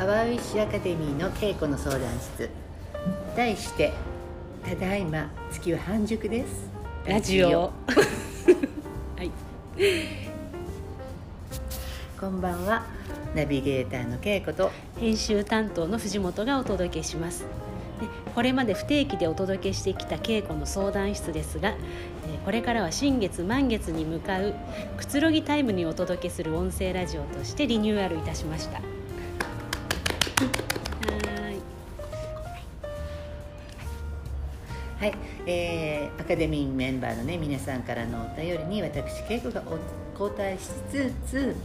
パワーウィッシュアカデミーの稽古の相談室。題してただいま月は半熟です。ラジオ。はい。こんばんは。ナビゲーターの稽古と。編集担当の藤本がお届けします。でこれまで不定期でお届けしてきた稽古の相談室ですがえーこれからは新月満月に向かうくつろぎタイムにお届けする音声ラジオとしてリニューアルいたしましたはーい。はい、えーアカデミーメンバーのね皆さんからのお便りに私稽古がお交代しつつ、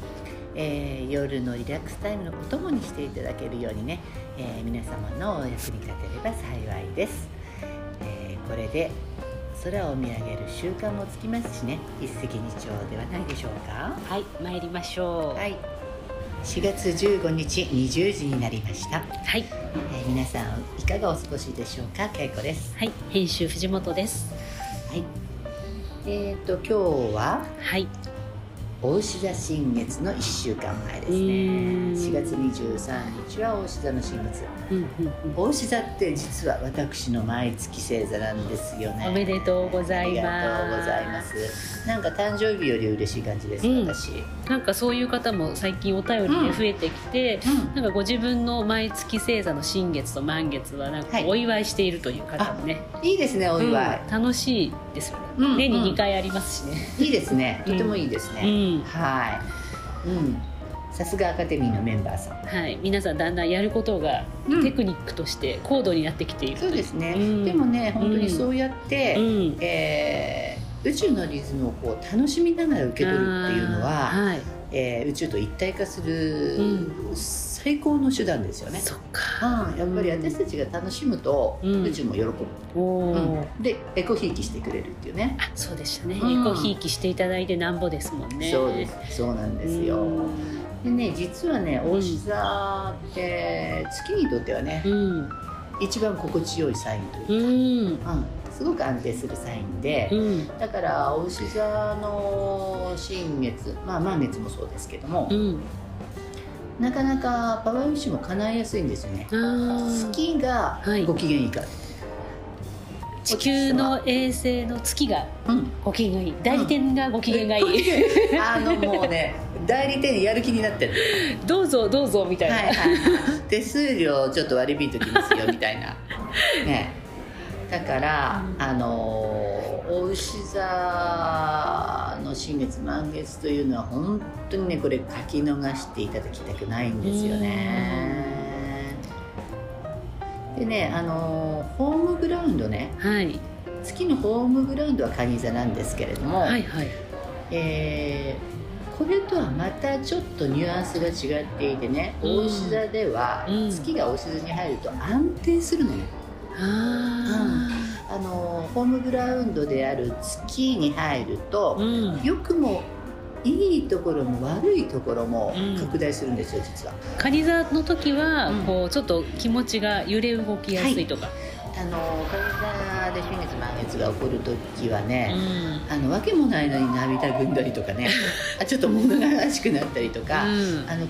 えー夜のリラックスタイムのお供にしていただけるようにね、えー皆様のお役に立てれば幸いです、えーこれで空を見上げる習慣もつきますしね一石二鳥ではないでしょうか？はい参りましょう。はい4月15日20時になりました、はい、えー皆さんいかがお過ごしでしょうか？稽古ですはい、編集藤本ですはい。えっ、と今日ははい大志座新月の1週間前ですね。うーん4月23日は大志座の新月。うんうんうん大志座って実は私の毎月星座なんですよね。おめでとうございますありがとうございます。なんか誕生日より嬉しい感じです、うん私。なんかそういう方も最近お便りで増えてきて、うん。なんかご自分の毎月星座の新月と満月はなんかはい。お祝いしているという方もね、いいですね、お祝い。うん。楽しいですよね、うん年に2回ありますしね、いいですね。とてもいいですうね。ん。はい。うん。さすがアカデミーのメンバーさん。はい、皆さんだんだんやることがうん。テクニックとして高度になってきているそうですね。うん。でもね、本当にそうやって、うん。えー宇宙のリズムをこう楽しみながら受け取るっていうのは、はい、えー宇宙と一体化するう最高の手段ですよね。そっか。うん、やっぱり私たちが楽しむと、うん。宇宙も喜ぶ、うん。でエコひいきしてくれるっていうね、あそうでしたね、うん。エコひいきしていただいてなんぼですもんね。そうです。そうなんですよ、でね実はね大志座って月にとってはね、うん。一番心地よいサインというか、うん。うんすごく安定するサインで、うん。だからお牛座の新月まあ満月もそうですけども、うん。なかなかパワーウィッシュも叶いやすいんですよね。月がはい。ご機嫌いいか。ら、地球の衛星の月がうん、ご機嫌がいい。代理店がご機嫌がいい、あのもうね代理店やる気になってる。どうぞどうぞみたいな、はいはい。手数料ちょっと割り引いときますよみたいな。ねだから、うんあのお牛座の新月満月というのは本当にねこれ書き逃していただきたくないんですよね。でねあのホームグラウンドねはい。月のホームグラウンドは蟹座なんですけれども、はいはい。えーこれとはまたちょっとニュアンスが違っていてねうん。大志座ではうん。月が大志座に入ると安定するのね、ああのホームグラウンドである月に入るあと、うん。良くもいいところも悪いところもうん。拡大するんですよ実は。カニ座の時は、うん。こうちょっと気持ちが揺れ動きやすいとか、あの蟹座で新月満月が起こる時はうね、ん。あの訳もないのに涙ぐんだりとかね あちょっと物悲しくなったりとか、うん。あの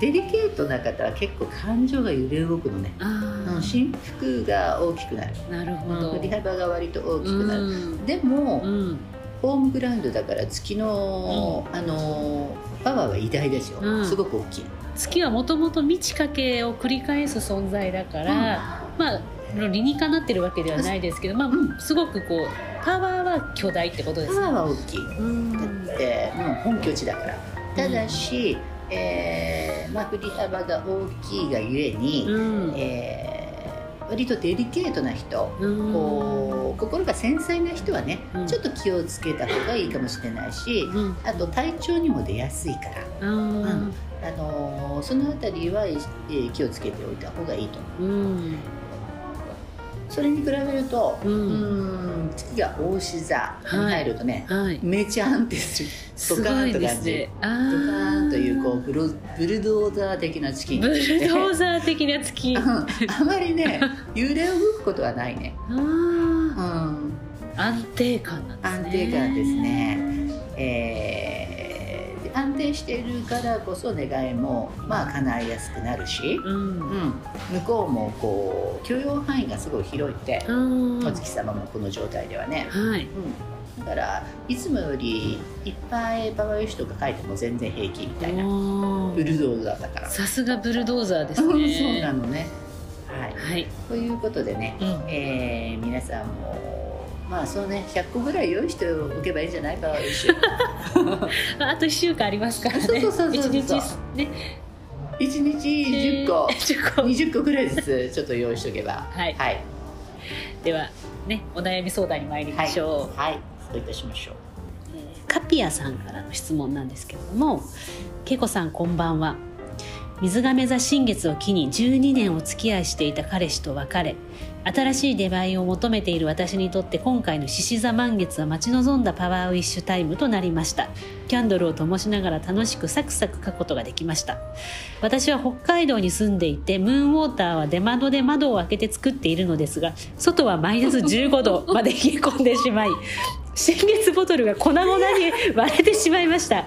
デリケートな方は結構感情が揺れ動くのね、あうん、振幅が大きくなる、あなるほうんど、振り幅が割と大きくなる、うん。でも、うん。ホームグラウンドだから月の、あのパワーは偉大ですよ、うん。すごく大きい、月はもともと満ち欠けを繰り返す存在だから、まあ理にかなってるわけではないですけど、まあうんすごくこうパワーは巨大ってことでパすね。ワーは大きい。うん。だって、もう本拠地だから。ただし、えーまあ、振り幅が大きいがゆえに、うん。えー割とデリケートな人、うん。こう心が繊細な人はね、うん。ちょっと気をつけた方がいいかもしれないし、うん。あと体調にも出やすいから、うん。あのーそのあたりは、えー気をつけておいた方がいいと思う。うんそれに比べると、ううんん、月が大志座に入るとね、はい。めちゃ安定する。すごいですね。あドカーンというこううブルブルドーザー的な月。にブルドーザー的な月。うん。あまりね 揺れ動くことはないね、あうーん、安定感なんですね。安定感ですね。えー安定しているからこそ願いもまあ叶いやすくなるし、うん。うん、向こうもこう許容範囲がすごい広いってうん。お月様もこの状態ではね、はい。うん、だからいつもよりいっぱいパワーユシとか書いても全然平気みたいなブルドーザーだから。さすがブルドーザーですうんね。そうなのね。はい。はい、ということでね、うん。えー皆さんもまあそうね100個ぐらい用意しておけばいいんじゃないパワーユシああと1週間ありますからね。そうそうそうそうそう。一日ね。1日10個、10個。20個ぐらいずつちょっと用意しとけば。はい。はい、ではねお悩み相談に参りましょう、はい、そういたしましょう。えーカピアさんからの質問なんですけれどもけこさんこんばんは。水亀座新月を機に12年お付き合いしていた彼氏と別れ新しい出会を求めている私にとって今回の獅子座満月は待ち望んだパワーウィッシュタイムとなりました。キャンドルを灯しながら楽しくサクサク書くことができました。私は北海道に住んでいてムーンウォーターは出窓で窓を開けて作っているのですが外はマイナス15度まで冷え込んでしまい新月ボトルが粉々に割れてしまいました。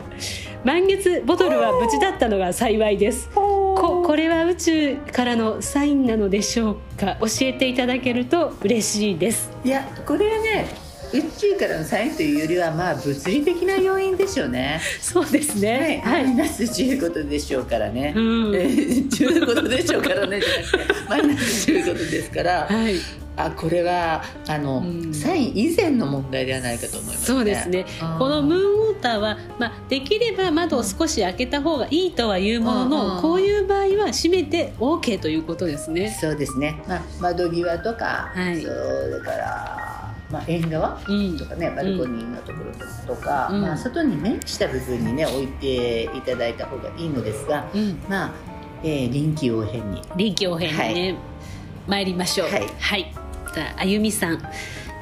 満月ボトルは無事だったのが幸いです。ここれは宇宙からのサインなのでしょうか？教えていただけると嬉しいです。いやこれはね宇宙からのサインというよりはまあ物理的な要因でしょうね。そうですね。はい、マイナス15度でしょうからね、うん。えー15度でしょうからね。マイナス15度ですから。はいあこれはあの、うん。サイン以前の問題ではないかと思いますね。そうですね。うんこのムーンウォーターは、まあ、できれば窓を少し開けた方がいいとはいうものの、うんこういう場合は閉めて OK ということですね。そうですね、まあ、窓際とか、はい。それから、まあ、縁側うん。とかねバルコニーのところとか、うん。まあ、外に面した部分にね置いていただいた方がいいのですが、うん。まあ、えー臨機応変に。臨機応変にね、参りましょう。はい。じゃああゆみさん、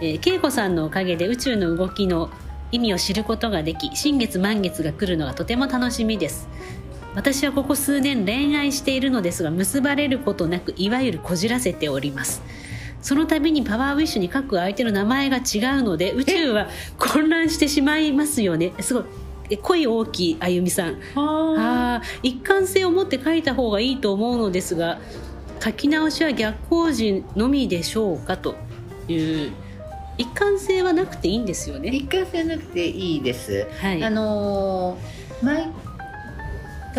えー、恵子さんのおかげで宇宙の動きの意味を知ることができ新月満月が来るのがとても楽しみです。私はここ数年恋愛しているのですが結ばれることなくいわゆるこじらせております。その度にパワーウィッシュに書く相手の名前が違うので宇宙は混乱してしまいますよね。すごい。え声大きいあゆみさんあー。一貫性を持って書いた方がいいと思うのですが書き直しは逆光時のみでしょうかという一貫性はなくていいんですよね。一貫性なくていいです、はい、あのー毎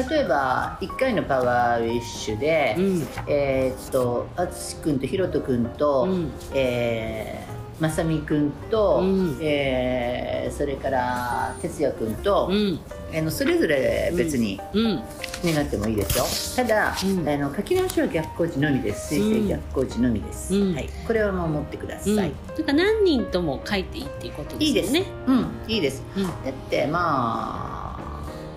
例えば1回のパワーウィッシュで、うん。えーっと淳君とひろと君と、うん。えー、まさみ君と、うん。えーそれから哲也君と、うん。あのそれぞれ別にうん。願ってもいいですよ。ただ、うん。あの書き直しは逆光時のみです。水うん。星逆光時のみです、うん。はい、これは守ってください、うん、なんか何人とも書いていいっていうことですよね。いいです。ねうん。いいです。うん。だってまあ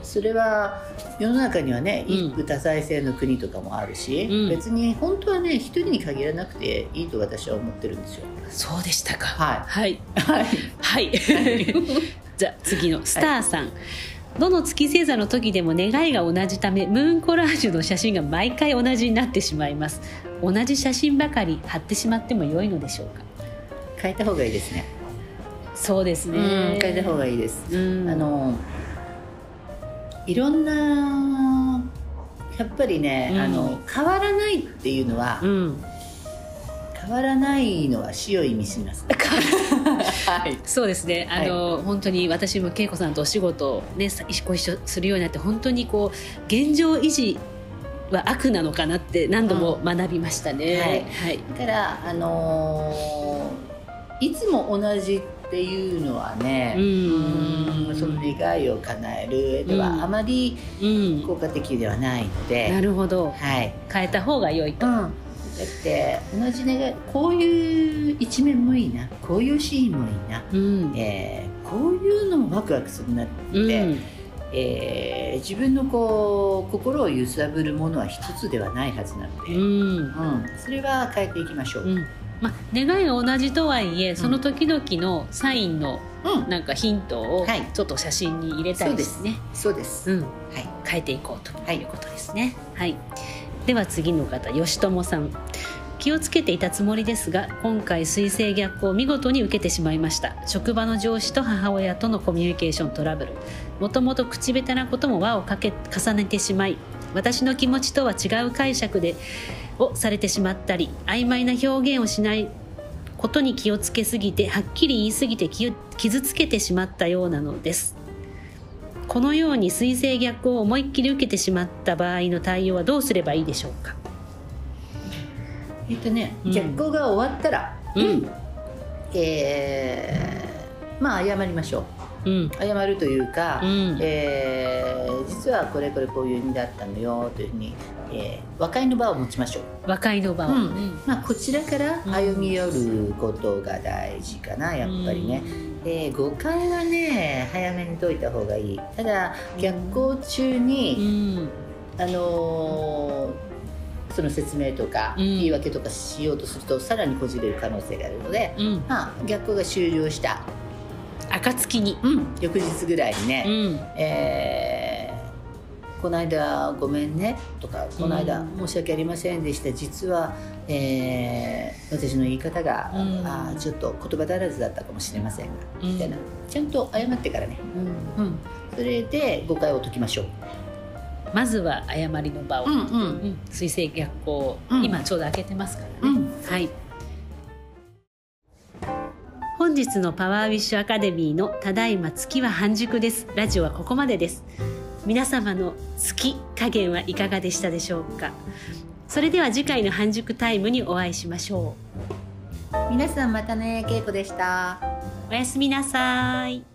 それは世の中にはねうん。一夫多妻制の国とかもあるし、うん。別に本当はね一人に限らなくていいと私は思ってるんですよ。そうでしたか。ははい。い。はい。はい。じゃあ次のスターさん。どの月星座の時でも願いが同じためムーンコラージュの写真が毎回同じになってしまいます。同じ写真ばかり貼ってしまっても良いのでしょうか？変えた方がいいですね。そうですね。うん変えた方がいいです、うん。あのいろんなやっぱりね、うん。あの変わらないっていうのは、うん。変わらないのは死を意味します、はい。そうですね。あの、本当に私も恵子さんとお仕事をねさご一緒するようになって本当にこう現状維持は悪なのかなって何度も学びましたね、うんはい。はい。だからあのーいつも同じっていうのはねうん願いを叶える上でうん。はあまりうん。効果的ではないのなで、るほど。はい、変えた方が良いと、うん、だって同じ願いこういう一面もいいな。こういうシーンもいいな、うん。えーこういうのもワクワクするなって、うん。えー自分のこう心を揺さぶるものは一つではないはずなので、うん。うん。それは変えていきましょう。うんまあ、願いが同じとはいえその時々のサインのうん。なんかヒントをはい。ちょっと写真に入れたりしてね、そうです。うん、はい。変えていこうとい。うことですね。はい、では次の方吉友さん。気をつけていたつもりですが今回水星逆行を見事に受けてしまいました。職場の上司と母親とのコミュニケーショントラブル。もともと口下手なことも輪をかけ重ねてしまい私の気持ちとは違う解釈でをされてしまったり曖昧な表現をしないことに気をつけすぎてはっきり言いすぎて傷つけてしまったようなのです。このように水星逆を思いっきり受けてしまった場合の対応はどうすればいいでしょうか？えっとね、うん、逆行が終わったら、うん、えー、まあ謝りましょう、うん、謝るというか、うん、えー、実はこれこれこういう意味だったのよというふうに、えー、和解の場を持ちましょう。和解の場を、まあ、こちらから歩み寄ることが大事かなやっぱりね、で誤解はね早めに解いた方がいい。ただ逆行中に、あのーその説明とか言い訳とかしようとすると、さらにこじれる可能性があるので、うん、まあ、逆行が終了した暁に、うん、翌日ぐらいにね、うん、えー、この間ごめんねとかこの間申し訳ありませんでした。実は、えー、私の言い方が、うん、あちょっと言葉足らずだったかもしれませんが、みたいな。ちゃんと謝ってからね、うん。それで誤解を解きましょう。まずは誤りの場を、うん。うん、水星逆行、うん、今ちょうど開けてますからね、うん、はい本日のパワーウィッシュアカデミーのただいま月は半熟です。ラジオはここまでです。皆様の月加減はいかがでしたでしょうか？それでは次回の半熟タイムにお会いしましょう。皆さんまたねけいこでした。おやすみなさい